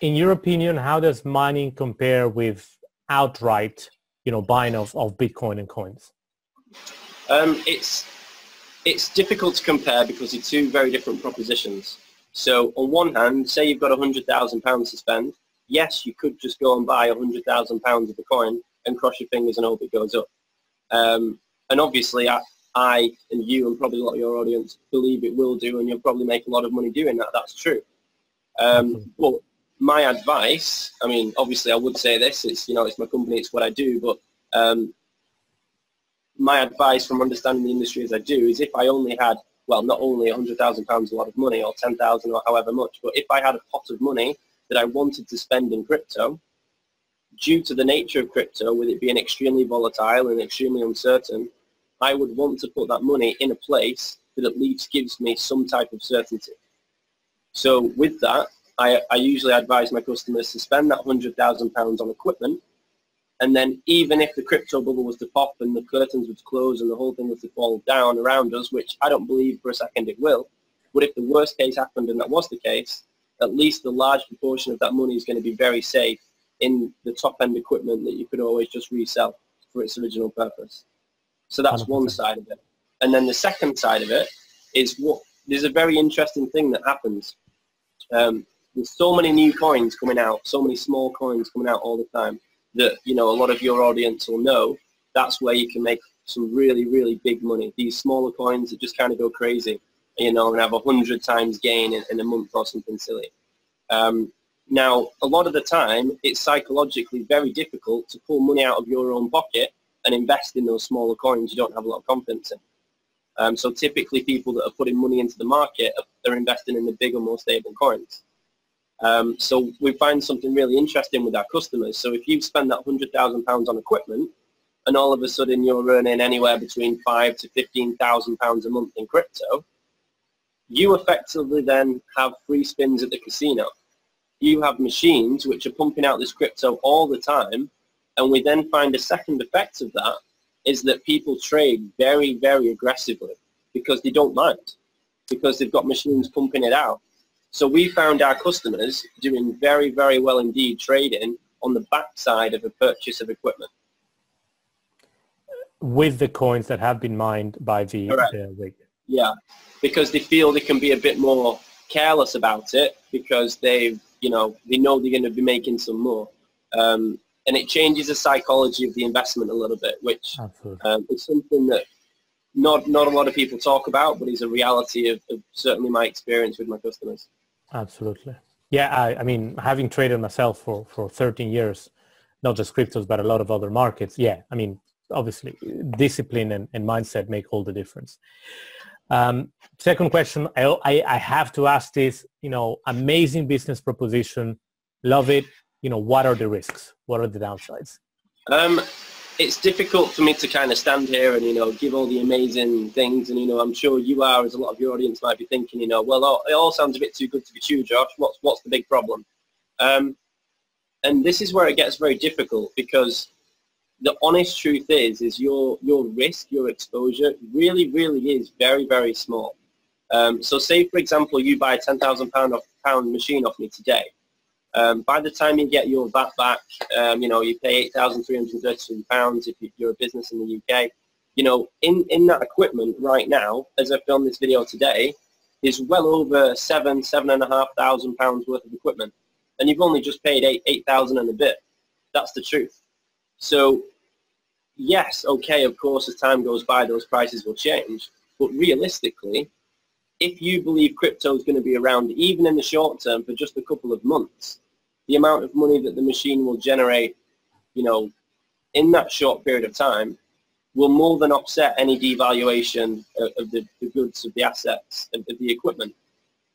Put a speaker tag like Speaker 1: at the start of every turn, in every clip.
Speaker 1: in your opinion, how does mining compare with outright, you know, buying of, of Bitcoin and coins?
Speaker 2: Um, it's it's difficult to compare because they're two very different propositions. So on one hand, say you've got £100,000 to spend, yes, you could just go and buy £100,000 of a coin and cross your fingers and hope it goes up. Um, and obviously, I, I and you and probably a lot of your audience believe it will do, and you'll probably make a lot of money doing that. That's true. Um, but my advice, I mean, obviously, I would say this. It's you know, it's my company, it's what I do. But um, my advice from understanding the industry as I do is if I only had, well, not only £100,000 a lot of money or 10,000 or however much, but if I had a pot of money that I wanted to spend in crypto, due to the nature of crypto, with it being extremely volatile and extremely uncertain, I would want to put that money in a place that at least gives me some type of certainty. So with that, I, I usually advise my customers to spend that £100,000 on equipment and then even if the crypto bubble was to pop and the curtains would close and the whole thing was to fall down around us, which I don't believe for a second it will, but if the worst case happened and that was the case, at least a large proportion of that money is going to be very safe in the top end equipment that you could always just resell for its original purpose. So that's 100%. one side of it. And then the second side of it is what there's a very interesting thing that happens. Um, there's so many new coins coming out, so many small coins coming out all the time that you know a lot of your audience will know, that's where you can make some really really big money. These smaller coins that just kind of go crazy, you know, and have a hundred times gain in, in, a month or something silly. Um, now, a lot of the time, it's psychologically very difficult to pull money out of your own pocket and invest in those smaller coins you don't have a lot of confidence in. Um, so typically people that are putting money into the market are, are investing in the bigger, more stable coins. Um, so we find something really interesting with our customers. So if you spend that £100,000 on equipment and all of a sudden you're earning anywhere between five to £15,000 a month in crypto, you effectively then have free spins at the casino. You have machines which are pumping out this crypto all the time and we then find a second effect of that is that people trade very, very aggressively because they don't mind because they've got machines pumping it out. So we found our customers doing very, very well indeed trading on the backside of a purchase of equipment.
Speaker 1: With the coins that have been mined by the, rig.
Speaker 2: Yeah, because they feel they can be a bit more careless about it because they, you know, they know they're going to be making some more. Um, and it changes the psychology of the investment a little bit, which um, is something that not not a lot of people talk about, but is a reality of, of certainly my experience with my customers.
Speaker 1: Absolutely. Yeah, I, I, mean, having traded myself for, for 13 years, not just cryptos, but a lot of other markets, yeah, I mean, obviously, discipline and, and mindset make all the difference. Um, second question, I, I, I have to ask this, you know, amazing business proposition, love it. You know, what are the risks? What are the downsides?
Speaker 2: Um, it's difficult for me to kind of stand here and you know give all the amazing things and you know I'm sure you are as a lot of your audience might be thinking you know well it all sounds a bit too good to be true Josh. What's what's the big problem? Um, and this is where it gets very difficult because the honest truth is is your your risk your exposure really really is very very small. Um, so say for example you buy a 10,000 pound off pound machine off me today um, by the time you get your VAT back, um, you know, you pay £8,333 if you're a business in the UK. You know, in, in that equipment right now, as I film this video today, is well over seven, seven and a half thousand pounds worth of equipment. And you've only just paid eight, 8,000 and a bit. That's the truth. So yes, okay, of course, as time goes by, those prices will change. But realistically, if you believe crypto is going to be around even in the short term for just a couple of months, the amount of money that the machine will generate, you know, in that short period of time will more than offset any devaluation of, of the, the, goods, of the assets, of, of the equipment.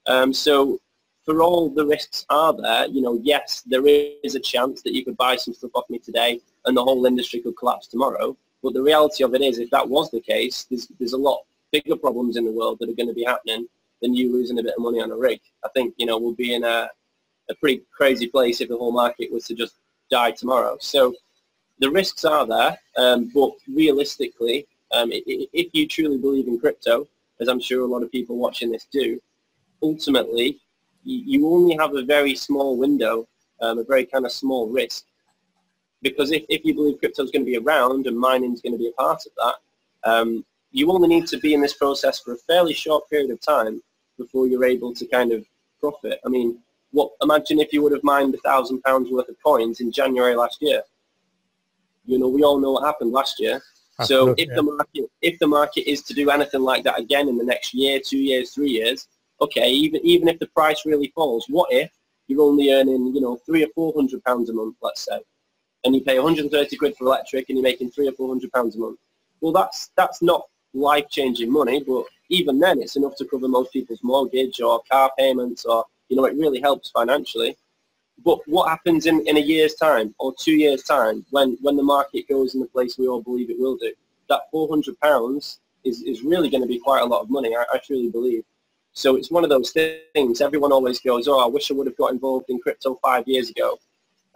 Speaker 2: Um, so for all the risks are there, you know, yes, there is a chance that you could buy some stuff off me today and the whole industry could collapse tomorrow. But the reality of it is, if that was the case, there's, there's a lot bigger problems in the world that are going to be happening than you losing a bit of money on a rig. I think, you know, we'll be in a, a pretty crazy place if the whole market was to just die tomorrow. So the risks are there, um, but realistically, um, if you truly believe in crypto, as I'm sure a lot of people watching this do, ultimately, you only have a very small window um, a very kind of small risk. Because if, if you believe crypto is going to be around and mining is going to be a part of that, um, you only need to be in this process for a fairly short period of time before you're able to kind of profit. I mean, what imagine if you would have mined a thousand pounds worth of coins in January last year. You know, we all know what happened last year. so if yeah. the market if the market is to do anything like that again in the next year, two years, three years, okay, even even if the price really falls, what if you're only earning, you know, three or four hundred pounds a month, let's say, and you pay 130 quid for electric and you're making three or four hundred pounds a month. Well, that's that's not life-changing money, but even then, it's enough to cover most people's mortgage or car payments, or you know, it really helps financially. But what happens in, in a year's time or two years' time when, when the market goes in the place we all believe it will do? That £400 is, is really going to be quite a lot of money, I, I truly believe. So it's one of those things. Everyone always goes, oh, I wish I would have got involved in crypto five years ago.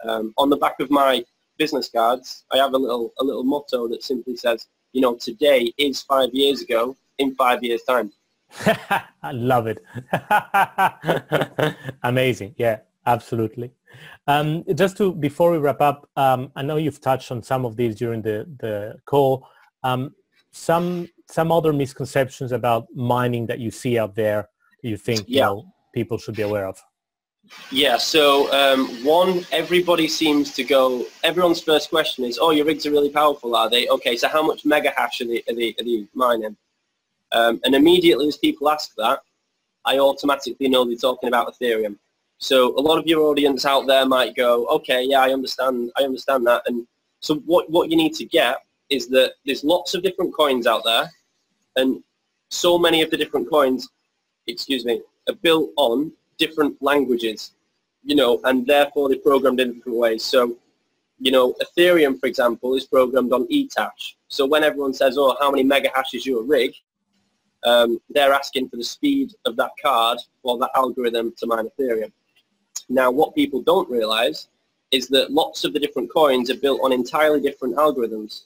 Speaker 2: Um, on the back of my business cards, I have a little, a little motto that simply says, you know, today is five years ago in five years' time.
Speaker 1: I love it. Amazing. Yeah, absolutely. Um, just to before we wrap up, um, I know you've touched on some of these during the the call. Um, some some other misconceptions about mining that you see out there you think yeah. you know, people should be aware of?
Speaker 2: Yeah, so um, one, everybody seems to go, everyone's first question is, oh, your rigs are really powerful, are they? Okay, so how much mega hash are they, are they, are they mining? Um, and immediately as people ask that, I automatically know they're talking about Ethereum. So a lot of your audience out there might go, okay, yeah, I understand, I understand that. And so what, what you need to get is that there's lots of different coins out there, and so many of the different coins, excuse me, are built on different languages, you know, and therefore they're programmed in different ways. So, you know, Ethereum, for example, is programmed on Ethash. So when everyone says, oh, how many mega hashes your rig, um, they're asking for the speed of that card or that algorithm to mine Ethereum. Now, what people don't realize is that lots of the different coins are built on entirely different algorithms.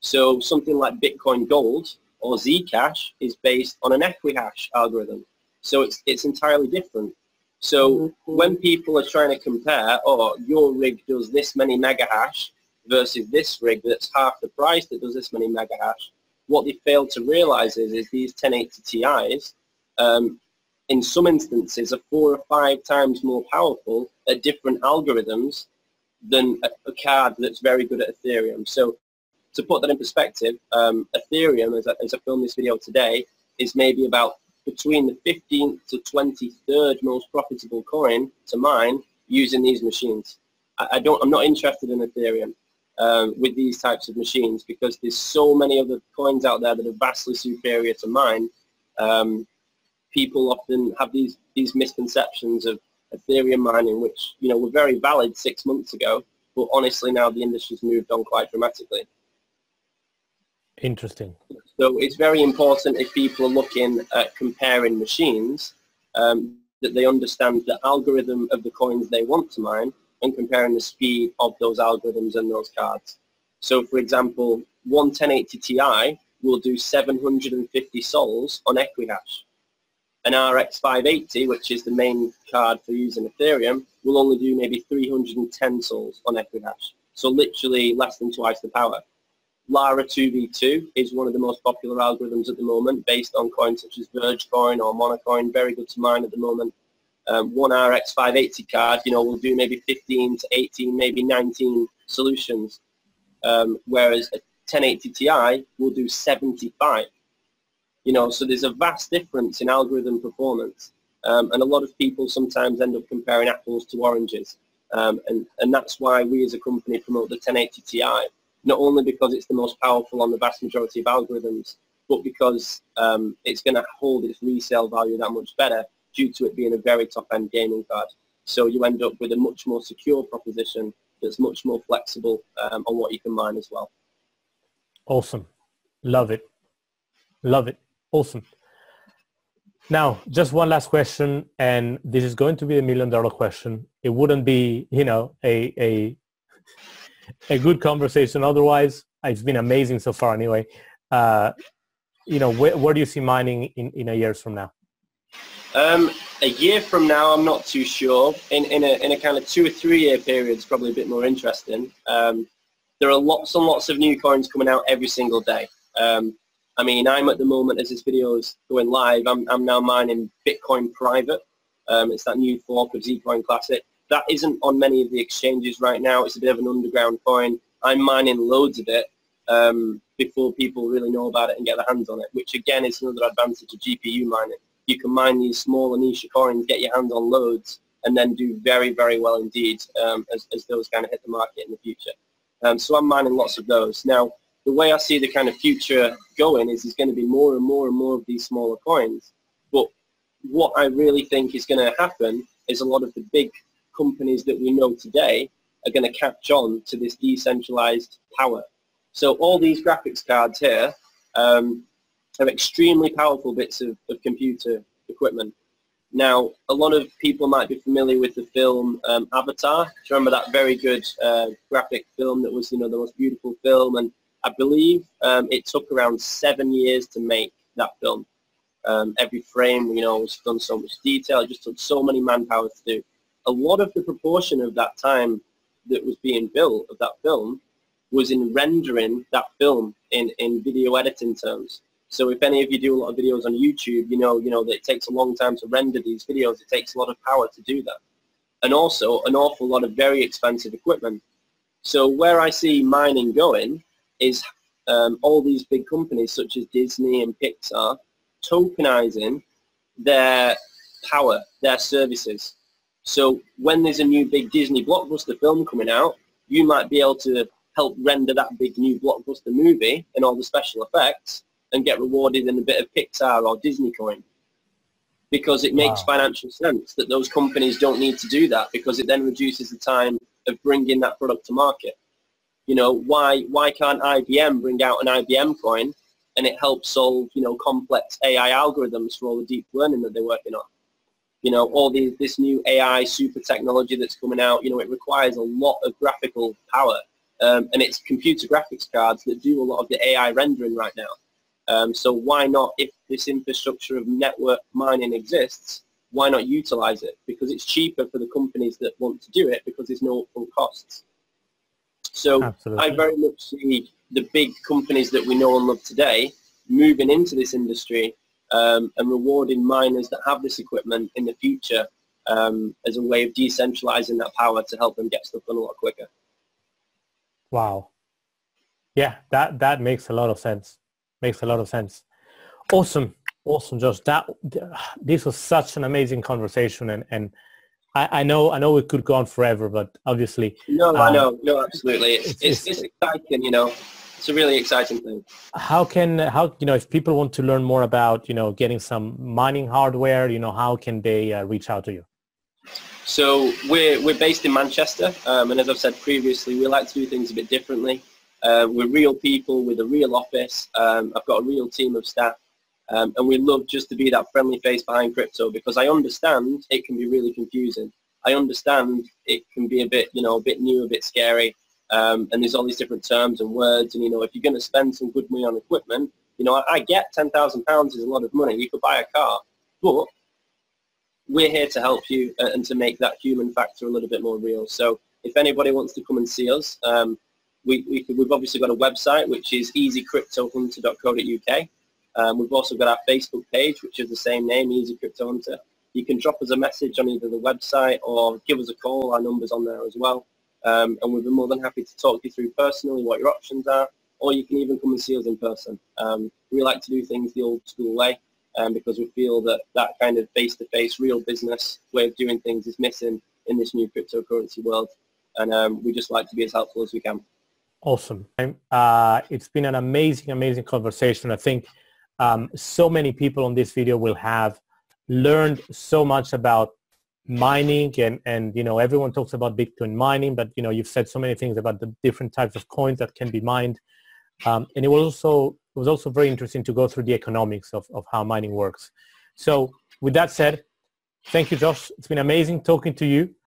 Speaker 2: So something like Bitcoin Gold or Zcash is based on an Equihash algorithm. So it's, it's entirely different. So mm-hmm. when people are trying to compare, oh, your rig does this many mega hash versus this rig that's half the price that does this many mega hash, what they fail to realize is, is these 1080 Ti's um, in some instances are four or five times more powerful at different algorithms than a, a card that's very good at Ethereum. So to put that in perspective, um, Ethereum, as I, as I filmed this video today, is maybe about between the 15th to 23rd most profitable coin to mine using these machines. I, I don't, I'm not interested in Ethereum um, with these types of machines because there's so many other coins out there that are vastly superior to mine. Um, people often have these, these misconceptions of Ethereum mining, which, you know, were very valid six months ago, but honestly now the industry's moved on quite dramatically.
Speaker 1: Interesting.
Speaker 2: So it's very important if people are looking at comparing machines um, that they understand the algorithm of the coins they want to mine and comparing the speed of those algorithms and those cards. So for example, one 1080 Ti will do 750 sols on Equihash. An RX 580, which is the main card for using Ethereum, will only do maybe 310 sols on Equihash. So literally less than twice the power. Lyra2v2 is one of the most popular algorithms at the moment based on coins such as Vertcoin or Monacoin, very good to mine at the moment. Um, one RX 580 card, you know, will do maybe 15 to 18, maybe 19 solutions, um, whereas a 1080 Ti will do 75. You know, so there's a vast difference in algorithm performance. Um, and a lot of people sometimes end up comparing apples to oranges. Um, and, and that's why we as a company promote the 1080 Ti not only because it's the most powerful on the vast majority of algorithms, but because um, it's going to hold its resale value that much better due to it being a very top-end gaming card. So you end up with a much more secure proposition that's much more flexible um, on what you can mine as well.
Speaker 1: Awesome. Love it. Love it. Awesome. Now, just one last question, and this is going to be a million dollar question. It wouldn't be, you know, a, a a good conversation. Otherwise, it's been amazing so far. Anyway, uh, you know, where, where do you see mining in in a years from now?
Speaker 2: Um, a year from now, I'm not too sure. In, in, a, in a kind of two or three year period, it's probably a bit more interesting. Um, there are lots and lots of new coins coming out every single day. Um, I mean, I'm at the moment, as this video is going live, I'm, I'm now mining Bitcoin Private. Um, it's that new fork of Zcoin Classic. That isn't on many of the exchanges right now. It's a bit of an underground coin. I'm mining loads of it um, before people really know about it and get their hands on it, which again is another advantage of GPU mining. You can mine these smaller niche coins, get your hands on loads, and then do very, very well indeed um, as, as those kind of hit the market in the future. Um, so I'm mining lots of those. Now, the way I see the kind of future going is there's going to be more and more and more of these smaller coins. But what I really think is going to happen is a lot of the big companies that we know today are going to catch on to this decentralized power. So all these graphics cards here um, are extremely powerful bits of, of computer equipment. Now, a lot of people might be familiar with the film um, Avatar. Do you remember that very good uh, graphic film that was, you know, the most beautiful film? And I believe um, it took around seven years to make that film. Um, every frame, you know, was done so much detail. It just took so many manpower to do. A lot of the proportion of that time that was being built of that film was in rendering that film in, in video editing terms. So if any of you do a lot of videos on YouTube, you know, you know that it takes a long time to render these videos. It takes a lot of power to do that. And also an awful lot of very expensive equipment. So where I see mining going is um, all these big companies such as Disney and Pixar tokenizing their power, their services. So when there's a new big Disney blockbuster film coming out, you might be able to help render that big new blockbuster movie and all the special effects and get rewarded in a bit of Pixar or Disney coin. Because it makes wow. financial sense that those companies don't need to do that because it then reduces the time of bringing that product to market. You know, why, why can't IBM bring out an IBM coin and it helps solve, you know, complex AI algorithms for all the deep learning that they're working on? You know, all the, this new AI super technology that's coming out, you know, it requires a lot of graphical power. Um, and it's computer graphics cards that do a lot of the AI rendering right now. Um, so why not, if this infrastructure of network mining exists, why not utilize it? Because it's cheaper for the companies that want to do it because there's no upfront costs. So Absolutely. I very much see the big companies that we know and love today moving into this industry um, and rewarding miners that have this equipment in the future um, as a way of decentralizing that power to help them get stuff done a lot quicker.
Speaker 1: Wow. Yeah, that, that makes a lot of sense. Makes a lot of sense. Awesome. Awesome, Josh. That this was such an amazing conversation and, and I, I, know I know we could go on forever, but obviously.
Speaker 2: No, um, I know, no, absolutely. It's, it's, it's, it's, exciting, you know. It's a really exciting thing.
Speaker 1: How can how you know if people want to learn more about you know getting some mining hardware, you know how can they uh, reach out to you?
Speaker 2: So we're we're based in Manchester, um, and as I've said previously, we like to do things a bit differently. Uh, we're real people with a real office. Um, I've got a real team of staff um, and we love just to be that friendly face behind crypto because I understand it can be really confusing. I understand it can be a bit, you know, a bit new, a bit scary. Um, and there's all these different terms and words. And, you know, if you're going to spend some good money on equipment, you know, I, I get £10,000 is a lot of money. You could buy a car. But we're here to help you uh, and to make that human factor a little bit more real. So if anybody wants to come and see us, um, we, we, we've obviously got a website, which is easycryptohunter.co.uk. Um, we've also got our Facebook page, which is the same name, Easy Crypto Hunter. You can drop us a message on either the website or give us a call. Our number's on there as well. Um, and we'd be more than happy to talk you through personally what your options are, or you can even come and see us in person. Um, we like to do things the old school way um, because we feel that that kind of face-to-face real business way of doing things is missing in this new cryptocurrency world. And um, we just like to be as helpful as we can.
Speaker 1: Awesome. Uh, it's been an amazing, amazing conversation. I think um, so many people on this video will have learned so much about mining and, and, you know, everyone talks about Bitcoin mining, but, you know, you've said so many things about the different types of coins that can be mined. Um, and it was also, it was also very interesting to go through the economics of, of how mining works. So with that said, thank you, Josh. It's been amazing talking to you.